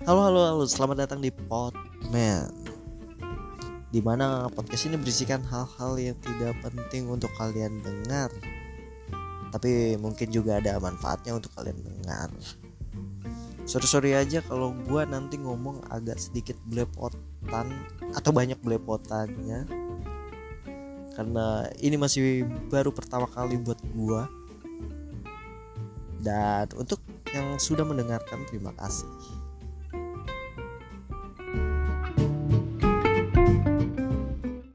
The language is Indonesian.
Halo halo halo, selamat datang di Podman. Di mana podcast ini berisikan hal-hal yang tidak penting untuk kalian dengar, tapi mungkin juga ada manfaatnya untuk kalian dengar. Sorry sorry aja kalau gue nanti ngomong agak sedikit belepotan atau banyak belepotannya, karena ini masih baru pertama kali buat gue. Dan untuk yang sudah mendengarkan terima kasih.